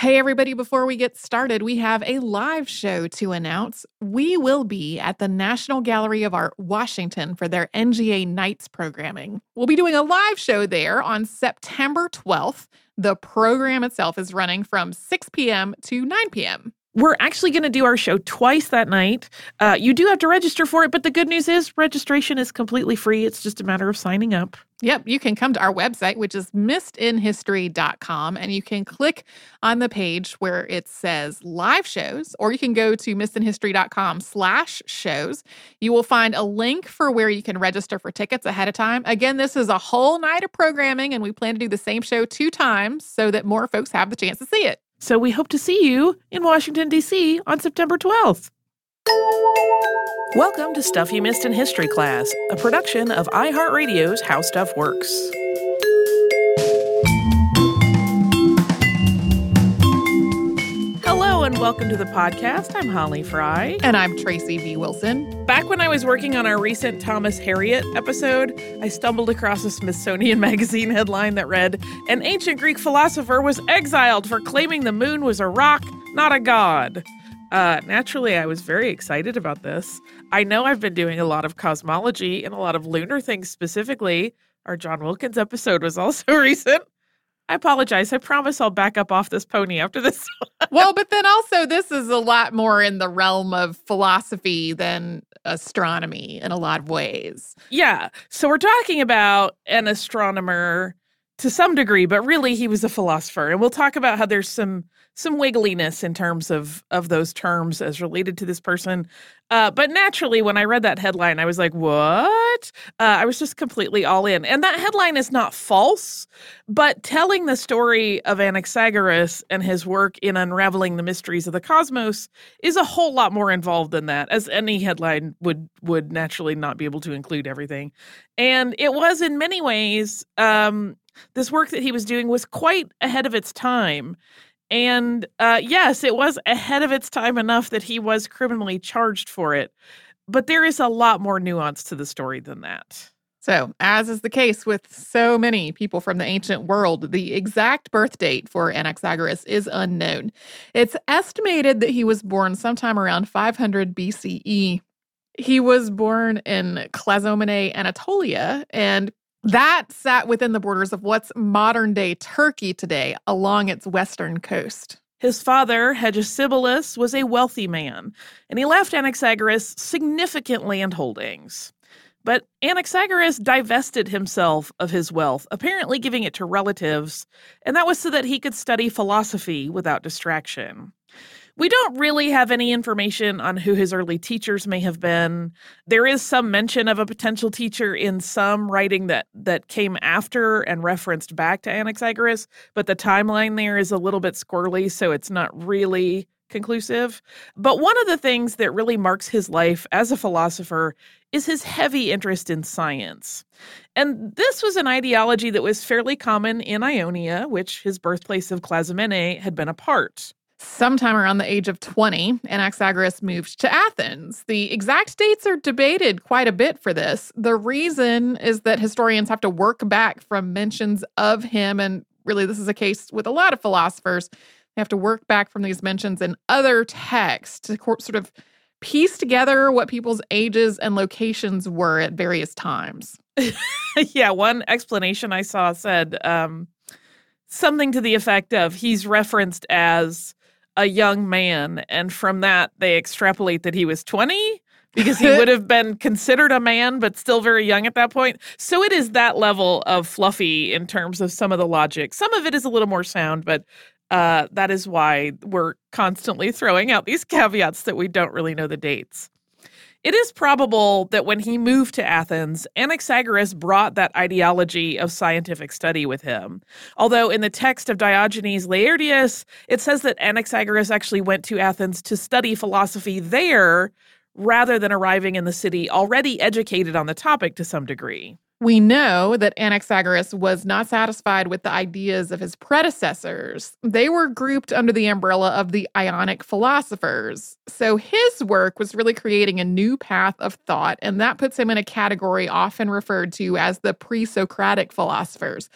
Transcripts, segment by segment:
Hey, everybody, before we get started, we have a live show to announce. We will be at the National Gallery of Art, Washington, for their NGA Nights programming. We'll be doing a live show there on September 12th. The program itself is running from 6 p.m. to 9 p.m. We're actually going to do our show twice that night. Uh, you do have to register for it, but the good news is registration is completely free. It's just a matter of signing up. Yep, you can come to our website, which is missedinhistory.com, and you can click on the page where it says live shows, or you can go to missedinhistory.com slash shows. You will find a link for where you can register for tickets ahead of time. Again, this is a whole night of programming, and we plan to do the same show two times so that more folks have the chance to see it. So we hope to see you in Washington, D.C. on September 12th. Welcome to Stuff You Missed in History Class, a production of iHeartRadio's How Stuff Works. And welcome to the podcast. I'm Holly Fry. And I'm Tracy V. Wilson. Back when I was working on our recent Thomas Harriot episode, I stumbled across a Smithsonian Magazine headline that read An ancient Greek philosopher was exiled for claiming the moon was a rock, not a god. Uh, naturally, I was very excited about this. I know I've been doing a lot of cosmology and a lot of lunar things specifically. Our John Wilkins episode was also recent. I apologize. I promise I'll back up off this pony after this. well, but then also, this is a lot more in the realm of philosophy than astronomy in a lot of ways. Yeah. So we're talking about an astronomer to some degree, but really he was a philosopher. And we'll talk about how there's some some wiggliness in terms of of those terms as related to this person. Uh, but naturally, when I read that headline, I was like, "What?" Uh, I was just completely all in. And that headline is not false, but telling the story of Anaxagoras and his work in unraveling the mysteries of the cosmos is a whole lot more involved than that. As any headline would would naturally not be able to include everything, and it was in many ways. Um, this work that he was doing was quite ahead of its time and uh, yes, it was ahead of its time enough that he was criminally charged for it. But there is a lot more nuance to the story than that. So, as is the case with so many people from the ancient world, the exact birth date for Anaxagoras is unknown. It's estimated that he was born sometime around 500 BCE. He was born in Clazomenae, Anatolia, and that sat within the borders of what's modern day Turkey today along its western coast. His father, Hegesibulus, was a wealthy man, and he left Anaxagoras significant land holdings. But Anaxagoras divested himself of his wealth, apparently giving it to relatives, and that was so that he could study philosophy without distraction. We don't really have any information on who his early teachers may have been. There is some mention of a potential teacher in some writing that that came after and referenced back to Anaxagoras, but the timeline there is a little bit squirrely, so it's not really conclusive. But one of the things that really marks his life as a philosopher is his heavy interest in science. And this was an ideology that was fairly common in Ionia, which his birthplace of Clazomenae had been a part. Sometime around the age of 20, Anaxagoras moved to Athens. The exact dates are debated quite a bit for this. The reason is that historians have to work back from mentions of him, and really, this is a case with a lot of philosophers. They have to work back from these mentions in other texts to sort of piece together what people's ages and locations were at various times. yeah, one explanation I saw said um, something to the effect of he's referenced as a young man, and from that they extrapolate that he was 20 because he would have been considered a man but still very young at that point. So it is that level of fluffy in terms of some of the logic. Some of it is a little more sound, but uh, that is why we're constantly throwing out these caveats that we don't really know the dates. It is probable that when he moved to Athens, Anaxagoras brought that ideology of scientific study with him. Although in the text of Diogenes Laertius, it says that Anaxagoras actually went to Athens to study philosophy there rather than arriving in the city already educated on the topic to some degree. We know that Anaxagoras was not satisfied with the ideas of his predecessors. They were grouped under the umbrella of the Ionic philosophers. So his work was really creating a new path of thought, and that puts him in a category often referred to as the pre Socratic philosophers.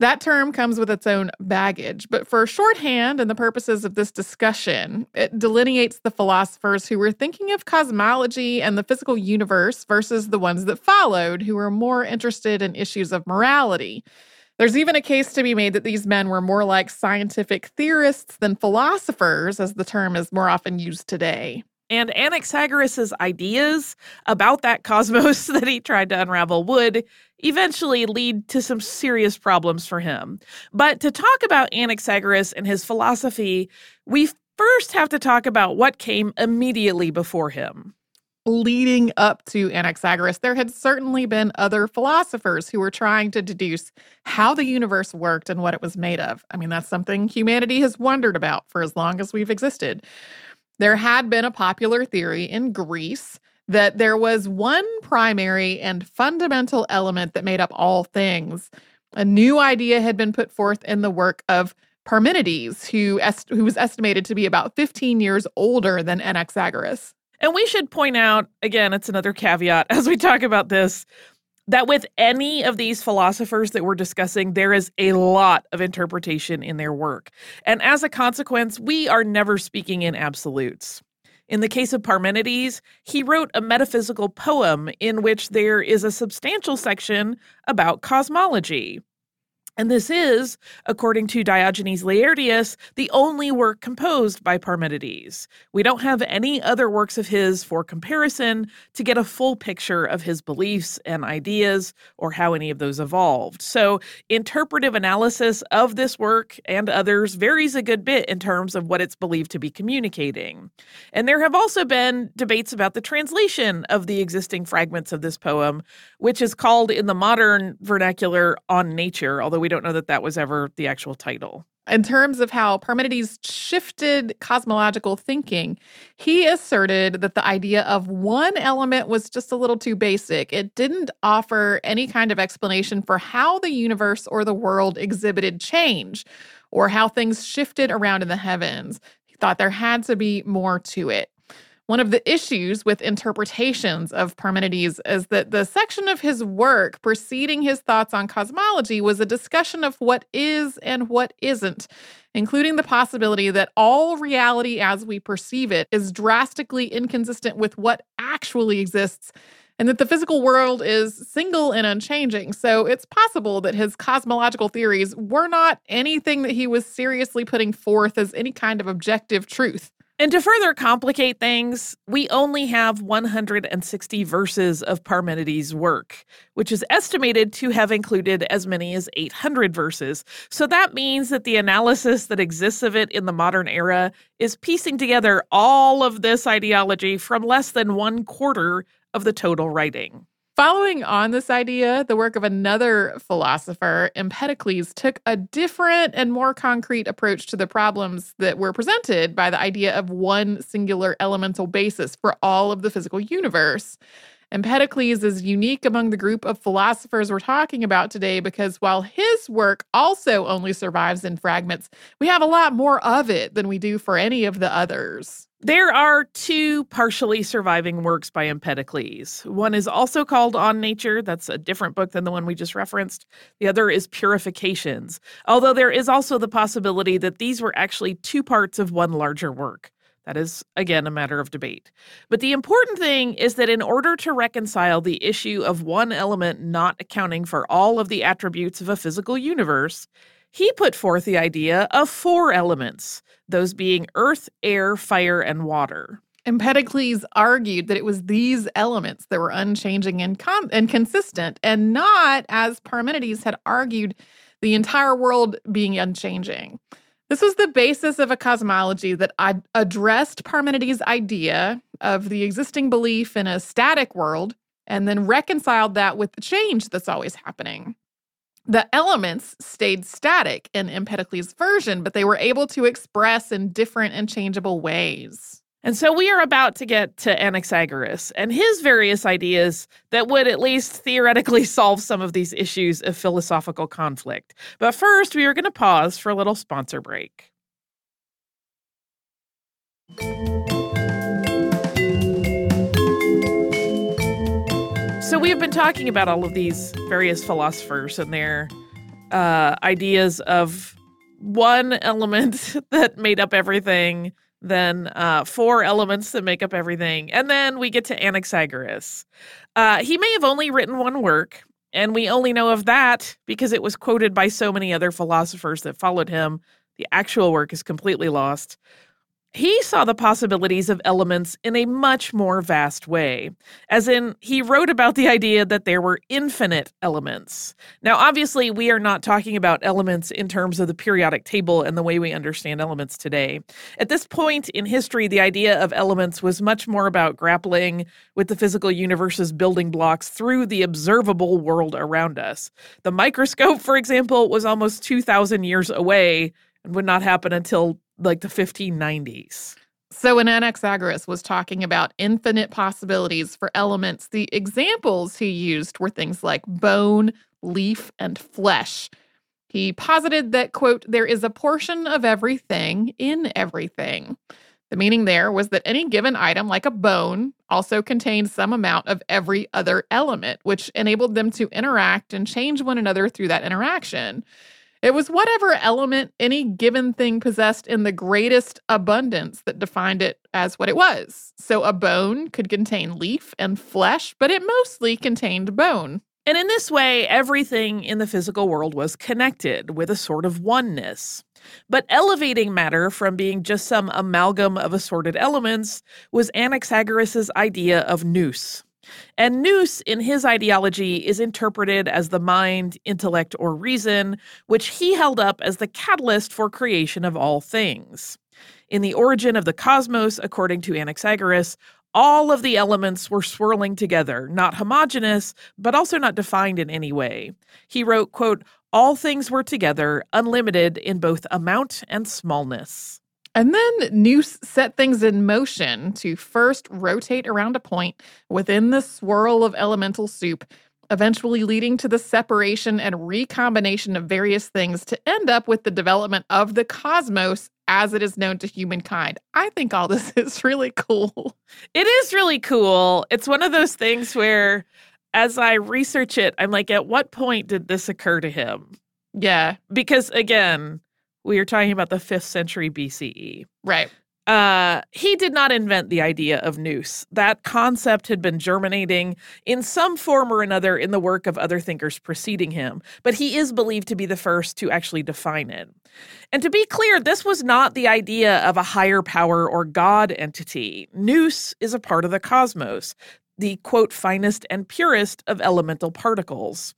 That term comes with its own baggage, but for shorthand and the purposes of this discussion, it delineates the philosophers who were thinking of cosmology and the physical universe versus the ones that followed, who were more interested in issues of morality. There's even a case to be made that these men were more like scientific theorists than philosophers, as the term is more often used today. And Anaxagoras' ideas about that cosmos that he tried to unravel would eventually lead to some serious problems for him. But to talk about Anaxagoras and his philosophy, we first have to talk about what came immediately before him. Leading up to Anaxagoras, there had certainly been other philosophers who were trying to deduce how the universe worked and what it was made of. I mean, that's something humanity has wondered about for as long as we've existed. There had been a popular theory in Greece that there was one primary and fundamental element that made up all things. A new idea had been put forth in the work of Parmenides, who, est- who was estimated to be about 15 years older than Anaxagoras. And we should point out again, it's another caveat as we talk about this that with any of these philosophers that we're discussing, there is a lot of interpretation in their work. And as a consequence, we are never speaking in absolutes. In the case of Parmenides, he wrote a metaphysical poem in which there is a substantial section about cosmology. And this is, according to Diogenes Laertius, the only work composed by Parmenides. We don't have any other works of his for comparison to get a full picture of his beliefs and ideas or how any of those evolved. So, interpretive analysis of this work and others varies a good bit in terms of what it's believed to be communicating. And there have also been debates about the translation of the existing fragments of this poem, which is called in the modern vernacular on nature, although we don't know that that was ever the actual title. In terms of how Parmenides shifted cosmological thinking, he asserted that the idea of one element was just a little too basic. It didn't offer any kind of explanation for how the universe or the world exhibited change or how things shifted around in the heavens. He thought there had to be more to it. One of the issues with interpretations of Parmenides is that the section of his work preceding his thoughts on cosmology was a discussion of what is and what isn't, including the possibility that all reality as we perceive it is drastically inconsistent with what actually exists and that the physical world is single and unchanging. So it's possible that his cosmological theories were not anything that he was seriously putting forth as any kind of objective truth. And to further complicate things, we only have 160 verses of Parmenides' work, which is estimated to have included as many as 800 verses. So that means that the analysis that exists of it in the modern era is piecing together all of this ideology from less than one quarter of the total writing. Following on this idea, the work of another philosopher, Empedocles, took a different and more concrete approach to the problems that were presented by the idea of one singular elemental basis for all of the physical universe. Empedocles is unique among the group of philosophers we're talking about today because while his work also only survives in fragments, we have a lot more of it than we do for any of the others. There are two partially surviving works by Empedocles. One is also called On Nature. That's a different book than the one we just referenced. The other is Purifications, although there is also the possibility that these were actually two parts of one larger work. That is, again, a matter of debate. But the important thing is that in order to reconcile the issue of one element not accounting for all of the attributes of a physical universe, he put forth the idea of four elements, those being earth, air, fire, and water. Empedocles argued that it was these elements that were unchanging and, com- and consistent, and not, as Parmenides had argued, the entire world being unchanging. This was the basis of a cosmology that ad- addressed Parmenides' idea of the existing belief in a static world and then reconciled that with the change that's always happening. The elements stayed static in Empedocles' version, but they were able to express in different and changeable ways. And so we are about to get to Anaxagoras and his various ideas that would at least theoretically solve some of these issues of philosophical conflict. But first, we are going to pause for a little sponsor break. We have been talking about all of these various philosophers and their uh, ideas of one element that made up everything, then uh, four elements that make up everything, and then we get to Anaxagoras. Uh, he may have only written one work, and we only know of that because it was quoted by so many other philosophers that followed him. The actual work is completely lost. He saw the possibilities of elements in a much more vast way, as in, he wrote about the idea that there were infinite elements. Now, obviously, we are not talking about elements in terms of the periodic table and the way we understand elements today. At this point in history, the idea of elements was much more about grappling with the physical universe's building blocks through the observable world around us. The microscope, for example, was almost 2,000 years away and would not happen until like the 1590s. So when Anaxagoras was talking about infinite possibilities for elements, the examples he used were things like bone, leaf, and flesh. He posited that, quote, there is a portion of everything in everything. The meaning there was that any given item, like a bone, also contained some amount of every other element, which enabled them to interact and change one another through that interaction. It was whatever element any given thing possessed in the greatest abundance that defined it as what it was. So a bone could contain leaf and flesh, but it mostly contained bone. And in this way, everything in the physical world was connected with a sort of oneness. But elevating matter from being just some amalgam of assorted elements was Anaxagoras' idea of nous. And nous, in his ideology, is interpreted as the mind, intellect, or reason, which he held up as the catalyst for creation of all things. In the origin of the cosmos, according to Anaxagoras, all of the elements were swirling together, not homogeneous, but also not defined in any way. He wrote, quote, all things were together, unlimited in both amount and smallness. And then Nous set things in motion to first rotate around a point within the swirl of elemental soup, eventually leading to the separation and recombination of various things to end up with the development of the cosmos as it is known to humankind. I think all this is really cool. It is really cool. It's one of those things where, as I research it, I'm like, at what point did this occur to him? Yeah. Because again, we are talking about the 5th century BCE. Right. Uh, he did not invent the idea of nous. That concept had been germinating in some form or another in the work of other thinkers preceding him, but he is believed to be the first to actually define it. And to be clear, this was not the idea of a higher power or God entity. Nous is a part of the cosmos the quote finest and purest of elemental particles.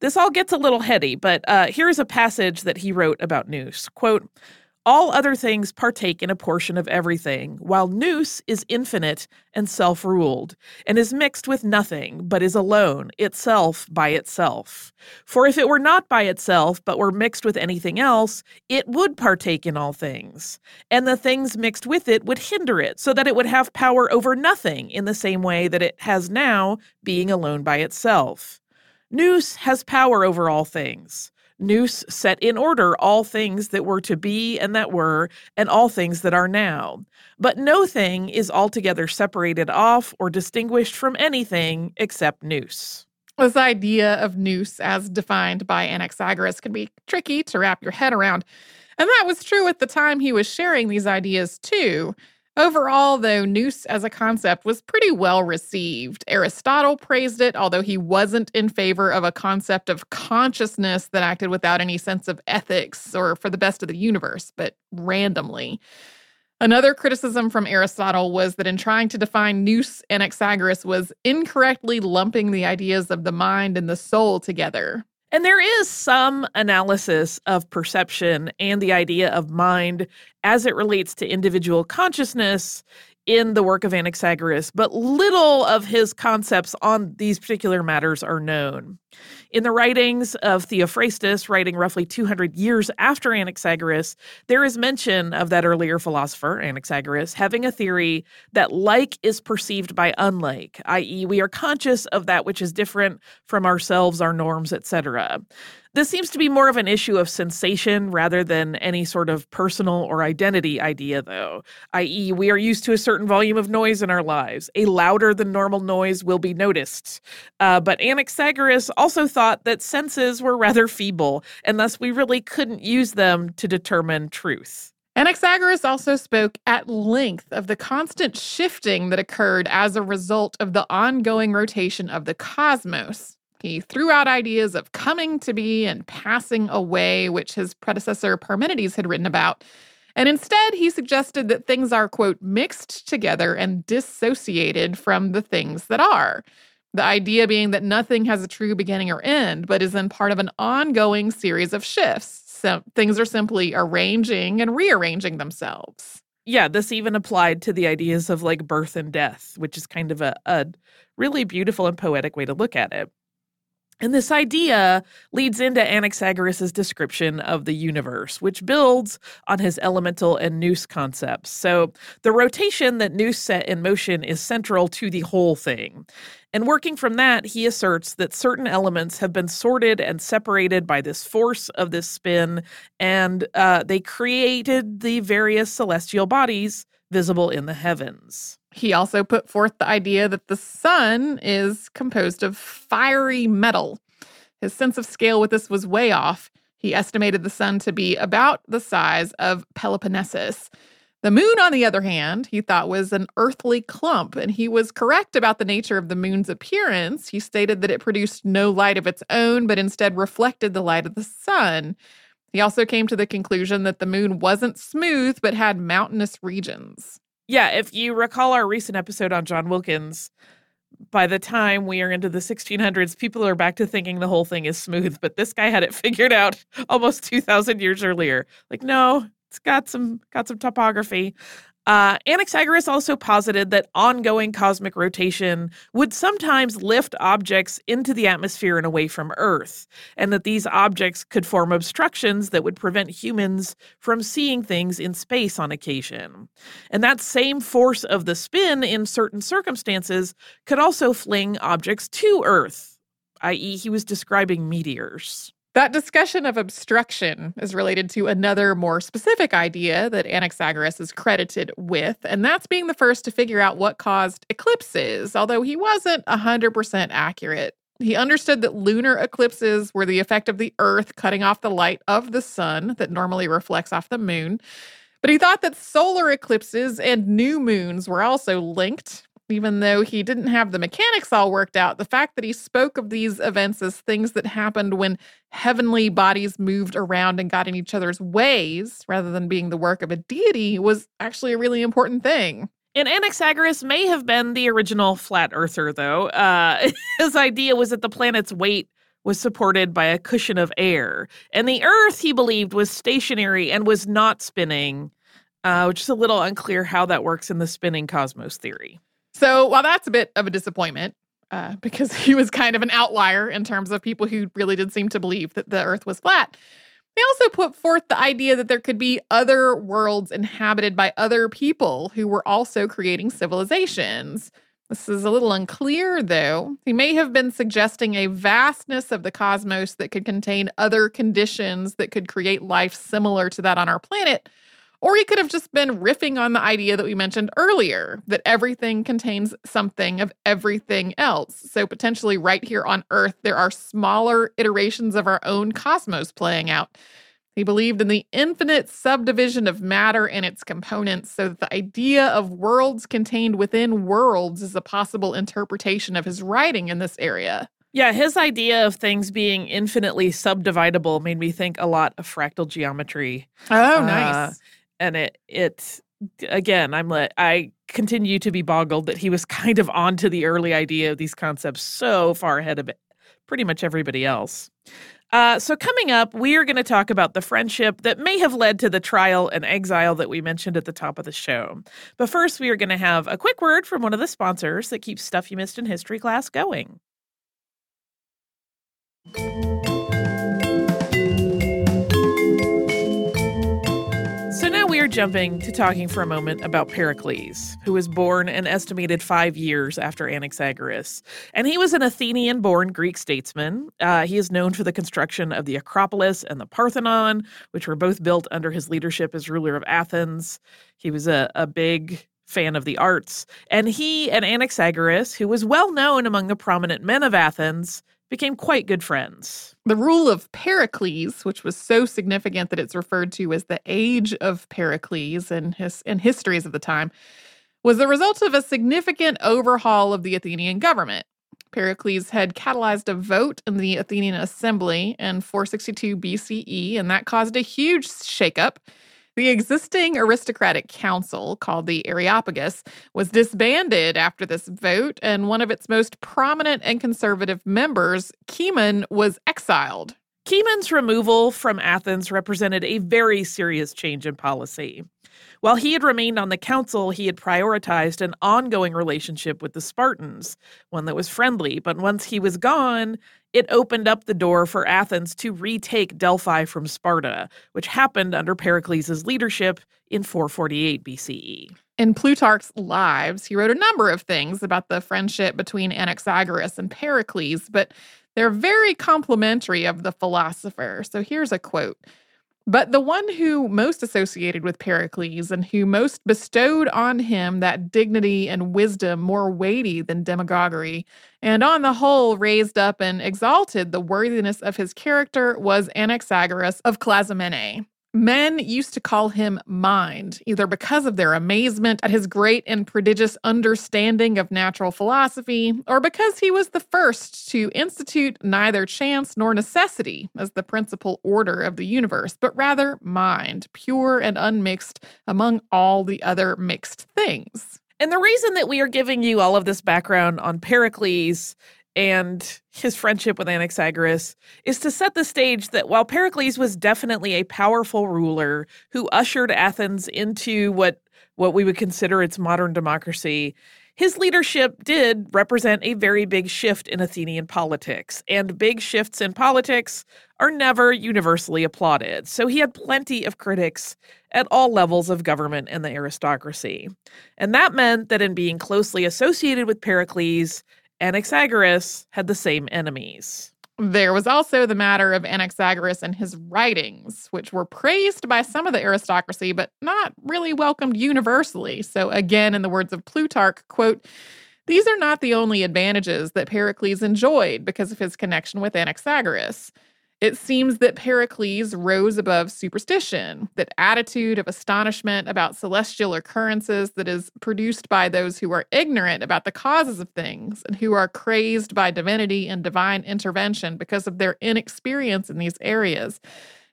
This all gets a little heady, but uh, here's a passage that he wrote about Nous. Quote, all other things partake in a portion of everything, while nous is infinite and self ruled, and is mixed with nothing, but is alone, itself by itself. For if it were not by itself, but were mixed with anything else, it would partake in all things, and the things mixed with it would hinder it, so that it would have power over nothing in the same way that it has now, being alone by itself. Nous has power over all things. Nous set in order all things that were to be and that were, and all things that are now. But no thing is altogether separated off or distinguished from anything except nous. This idea of nous, as defined by Anaxagoras, can be tricky to wrap your head around. And that was true at the time he was sharing these ideas, too. Overall, though, nous as a concept was pretty well received. Aristotle praised it, although he wasn't in favor of a concept of consciousness that acted without any sense of ethics or for the best of the universe, but randomly. Another criticism from Aristotle was that in trying to define nous, Anaxagoras was incorrectly lumping the ideas of the mind and the soul together. And there is some analysis of perception and the idea of mind as it relates to individual consciousness in the work of Anaxagoras, but little of his concepts on these particular matters are known. In the writings of Theophrastus, writing roughly 200 years after Anaxagoras, there is mention of that earlier philosopher, Anaxagoras, having a theory that like is perceived by unlike, i.e., we are conscious of that which is different from ourselves, our norms, etc. This seems to be more of an issue of sensation rather than any sort of personal or identity idea, though, i.e., we are used to a certain volume of noise in our lives. A louder than normal noise will be noticed. Uh, but Anaxagoras also thought thought that senses were rather feeble, and thus we really couldn't use them to determine truth. Anaxagoras also spoke at length of the constant shifting that occurred as a result of the ongoing rotation of the cosmos. He threw out ideas of coming to be and passing away, which his predecessor Parmenides had written about. And instead, he suggested that things are, quote, mixed together and dissociated from the things that are. The idea being that nothing has a true beginning or end, but is then part of an ongoing series of shifts. So things are simply arranging and rearranging themselves. Yeah, this even applied to the ideas of like birth and death, which is kind of a, a really beautiful and poetic way to look at it. And this idea leads into Anaxagoras' description of the universe, which builds on his elemental and nous concepts. So the rotation that nous set in motion is central to the whole thing. And working from that, he asserts that certain elements have been sorted and separated by this force of this spin, and uh, they created the various celestial bodies visible in the heavens. He also put forth the idea that the sun is composed of fiery metal. His sense of scale with this was way off. He estimated the sun to be about the size of Peloponnesus. The moon, on the other hand, he thought was an earthly clump, and he was correct about the nature of the moon's appearance. He stated that it produced no light of its own, but instead reflected the light of the sun. He also came to the conclusion that the moon wasn't smooth, but had mountainous regions. Yeah, if you recall our recent episode on John Wilkins, by the time we are into the 1600s, people are back to thinking the whole thing is smooth, but this guy had it figured out almost 2000 years earlier. Like, no, it's got some got some topography. Uh, Anaxagoras also posited that ongoing cosmic rotation would sometimes lift objects into the atmosphere and away from Earth, and that these objects could form obstructions that would prevent humans from seeing things in space on occasion. And that same force of the spin in certain circumstances could also fling objects to Earth, i.e., he was describing meteors. That discussion of obstruction is related to another more specific idea that Anaxagoras is credited with, and that's being the first to figure out what caused eclipses, although he wasn't 100% accurate. He understood that lunar eclipses were the effect of the Earth cutting off the light of the sun that normally reflects off the moon. But he thought that solar eclipses and new moons were also linked, even though he didn't have the mechanics all worked out, the fact that he spoke of these events as things that happened when heavenly bodies moved around and got in each other's ways rather than being the work of a deity was actually a really important thing. And Anaxagoras may have been the original flat earther, though. Uh, his idea was that the planet's weight was supported by a cushion of air, and the Earth, he believed, was stationary and was not spinning, uh, which is a little unclear how that works in the spinning cosmos theory. So while that's a bit of a disappointment, uh, because he was kind of an outlier in terms of people who really did seem to believe that the earth was flat. They also put forth the idea that there could be other worlds inhabited by other people who were also creating civilizations. This is a little unclear, though. He may have been suggesting a vastness of the cosmos that could contain other conditions that could create life similar to that on our planet, or he could have just been riffing on the idea that we mentioned earlier that everything contains something of everything else. So, potentially, right here on Earth, there are smaller iterations of our own cosmos playing out. He believed in the infinite subdivision of matter and its components, so that the idea of worlds contained within worlds is a possible interpretation of his writing in this area. Yeah, his idea of things being infinitely subdividable made me think a lot of fractal geometry. Oh, nice. Uh, and it it again i'm let i continue to be boggled that he was kind of onto the early idea of these concepts so far ahead of pretty much everybody else. Uh, so coming up we are going to talk about the friendship that may have led to the trial and exile that we mentioned at the top of the show. But first we are going to have a quick word from one of the sponsors that keeps stuff you missed in history class going are jumping to talking for a moment about Pericles, who was born an estimated five years after Anaxagoras. And he was an Athenian born Greek statesman. Uh, he is known for the construction of the Acropolis and the Parthenon, which were both built under his leadership as ruler of Athens. He was a, a big fan of the arts. And he and Anaxagoras, who was well known among the prominent men of Athens, became quite good friends. The rule of Pericles, which was so significant that it's referred to as the age of Pericles in, his, in histories of the time, was the result of a significant overhaul of the Athenian government. Pericles had catalyzed a vote in the Athenian assembly in 462 BCE, and that caused a huge shakeup. The existing aristocratic council, called the Areopagus, was disbanded after this vote, and one of its most prominent and conservative members, Cimon, was exiled. Cimon's removal from Athens represented a very serious change in policy. While he had remained on the council, he had prioritized an ongoing relationship with the Spartans, one that was friendly. But once he was gone, it opened up the door for Athens to retake Delphi from Sparta, which happened under Pericles' leadership in 448 BCE. In Plutarch's Lives, he wrote a number of things about the friendship between Anaxagoras and Pericles, but they're very complimentary of the philosopher. So here's a quote but the one who most associated with Pericles and who most bestowed on him that dignity and wisdom more weighty than demagoguery, and on the whole raised up and exalted the worthiness of his character was Anaxagoras of Clazomenae. Men used to call him Mind, either because of their amazement at his great and prodigious understanding of natural philosophy, or because he was the first to institute neither chance nor necessity as the principal order of the universe, but rather mind, pure and unmixed among all the other mixed things. And the reason that we are giving you all of this background on Pericles and his friendship with Anaxagoras is to set the stage that while Pericles was definitely a powerful ruler who ushered Athens into what what we would consider its modern democracy, his leadership did represent a very big shift in Athenian politics, and big shifts in politics are never universally applauded. So he had plenty of critics at all levels of government and the aristocracy. And that meant that in being closely associated with Pericles, Anaxagoras had the same enemies. There was also the matter of Anaxagoras and his writings, which were praised by some of the aristocracy, but not really welcomed universally. So, again, in the words of Plutarch, quote, these are not the only advantages that Pericles enjoyed because of his connection with Anaxagoras. It seems that Pericles rose above superstition, that attitude of astonishment about celestial occurrences that is produced by those who are ignorant about the causes of things and who are crazed by divinity and divine intervention because of their inexperience in these areas.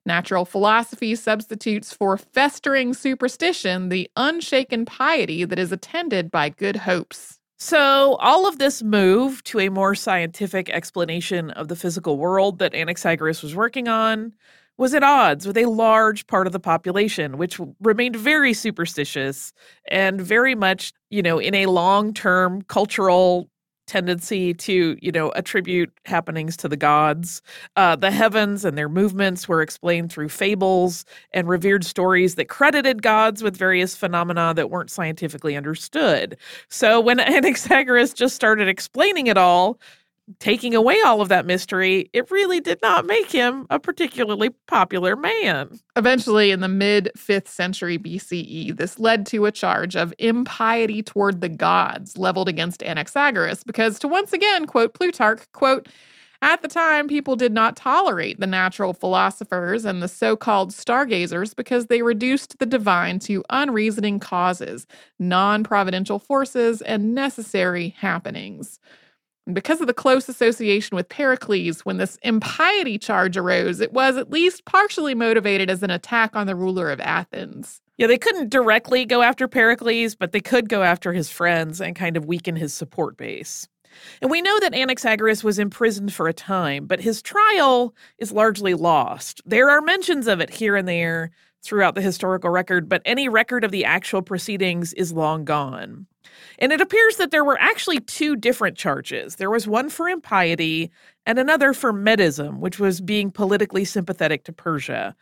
Natural philosophy substitutes for festering superstition the unshaken piety that is attended by good hopes. So, all of this move to a more scientific explanation of the physical world that Anaxagoras was working on was at odds with a large part of the population, which remained very superstitious and very much, you know, in a long term cultural tendency to, you know, attribute happenings to the gods. Uh, the heavens and their movements were explained through fables and revered stories that credited gods with various phenomena that weren't scientifically understood. So when Anaxagoras just started explaining it all, taking away all of that mystery, it really did not make him a particularly popular man. Eventually, in the mid 5th century BCE, this led to a charge of impiety toward the gods leveled against Anaxagoras, because to once again quote Plutarch, quote, at the time, people did not tolerate the natural philosophers and the so called stargazers because they reduced the divine to unreasoning causes, non providential forces, and necessary happenings. And because of the close association with Pericles, when this impiety charge arose, it was at least partially motivated as an attack on the ruler of Athens. Yeah, they couldn't directly go after Pericles, but they could go after his friends and kind of weaken his support base. And we know that Anaxagoras was imprisoned for a time, but his trial is largely lost. There are mentions of it here and there throughout the historical record, but any record of the actual proceedings is long gone. And it appears that there were actually two different charges. There was one for impiety and another for medism, which was being politically sympathetic to Persia.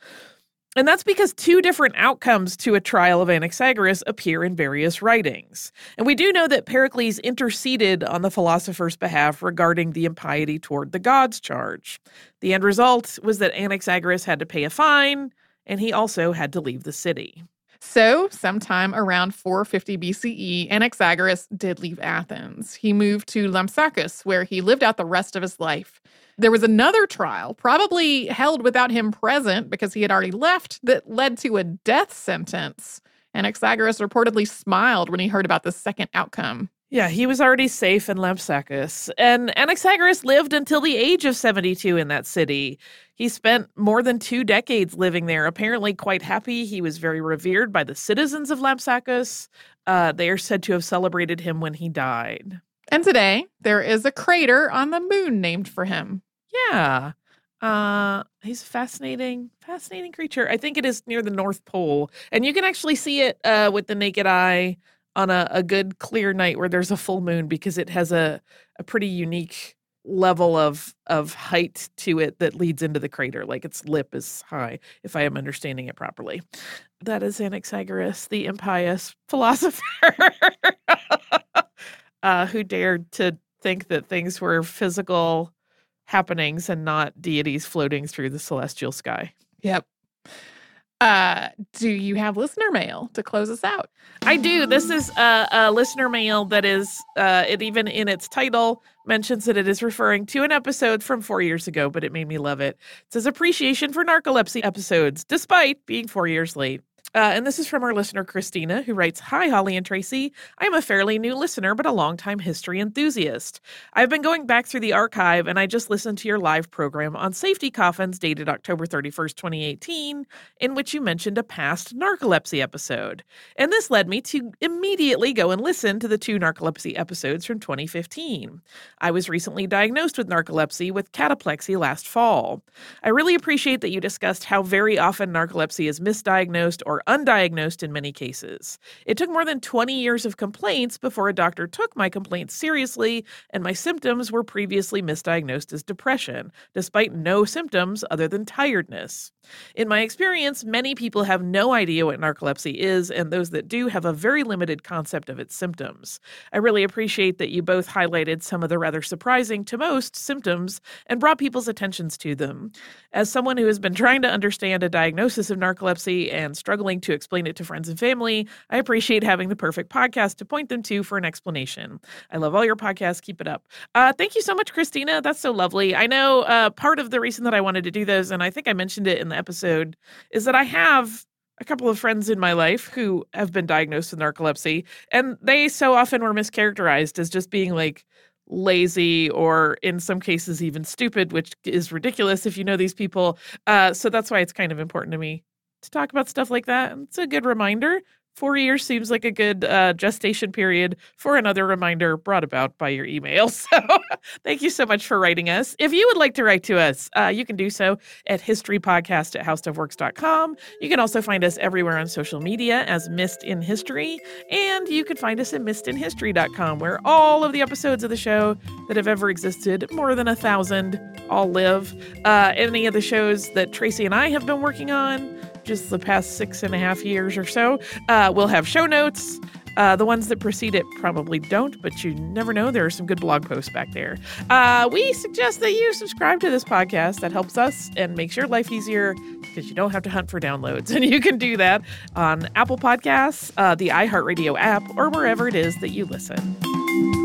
And that's because two different outcomes to a trial of Anaxagoras appear in various writings. And we do know that Pericles interceded on the philosopher's behalf regarding the impiety toward the gods charge. The end result was that Anaxagoras had to pay a fine, and he also had to leave the city. So, sometime around 450 BCE, Anaxagoras did leave Athens. He moved to Lampsacus, where he lived out the rest of his life. There was another trial, probably held without him present because he had already left, that led to a death sentence. Anaxagoras reportedly smiled when he heard about the second outcome. Yeah, he was already safe in Lampsacus. And Anaxagoras lived until the age of 72 in that city. He spent more than two decades living there, apparently quite happy. He was very revered by the citizens of Lampsacus. Uh, they are said to have celebrated him when he died. And today, there is a crater on the moon named for him. Yeah. Uh, he's a fascinating, fascinating creature. I think it is near the North Pole. And you can actually see it uh, with the naked eye on a, a good clear night where there's a full moon because it has a, a pretty unique level of of height to it that leads into the crater like its lip is high if i am understanding it properly that is anaxagoras the impious philosopher uh, who dared to think that things were physical happenings and not deities floating through the celestial sky Yep. Uh, do you have listener mail to close us out? I do. This is a, a listener mail that is, uh, it even in its title mentions that it is referring to an episode from four years ago, but it made me love it. It says appreciation for narcolepsy episodes, despite being four years late. Uh, and this is from our listener, Christina, who writes Hi, Holly and Tracy. I am a fairly new listener, but a longtime history enthusiast. I've been going back through the archive, and I just listened to your live program on safety coffins dated October 31st, 2018, in which you mentioned a past narcolepsy episode. And this led me to immediately go and listen to the two narcolepsy episodes from 2015. I was recently diagnosed with narcolepsy with cataplexy last fall. I really appreciate that you discussed how very often narcolepsy is misdiagnosed or undiagnosed in many cases. It took more than 20 years of complaints before a doctor took my complaints seriously, and my symptoms were previously misdiagnosed as depression, despite no symptoms other than tiredness. In my experience, many people have no idea what narcolepsy is, and those that do have a very limited concept of its symptoms. I really appreciate that you both highlighted some of the rather surprising to most symptoms and brought people's attentions to them. As someone who has been trying to understand a diagnosis of narcolepsy and struggling to explain it to friends and family, I appreciate having the perfect podcast to point them to for an explanation. I love all your podcasts. Keep it up. Uh, thank you so much, Christina. That's so lovely. I know uh, part of the reason that I wanted to do those, and I think I mentioned it in the episode, is that I have a couple of friends in my life who have been diagnosed with narcolepsy, and they so often were mischaracterized as just being like lazy or in some cases even stupid, which is ridiculous if you know these people. Uh, so that's why it's kind of important to me to talk about stuff like that. It's a good reminder. Four years seems like a good uh, gestation period for another reminder brought about by your email. So thank you so much for writing us. If you would like to write to us, uh, you can do so at historypodcast at howstuffworks.com. You can also find us everywhere on social media as Missed in History. And you can find us at missedinhistory.com, where all of the episodes of the show that have ever existed, more than a thousand, all live. Uh, any of the shows that Tracy and I have been working on, just the past six and a half years or so. Uh, we'll have show notes. Uh, the ones that precede it probably don't, but you never know. There are some good blog posts back there. Uh, we suggest that you subscribe to this podcast. That helps us and makes your life easier because you don't have to hunt for downloads. And you can do that on Apple Podcasts, uh, the iHeartRadio app, or wherever it is that you listen.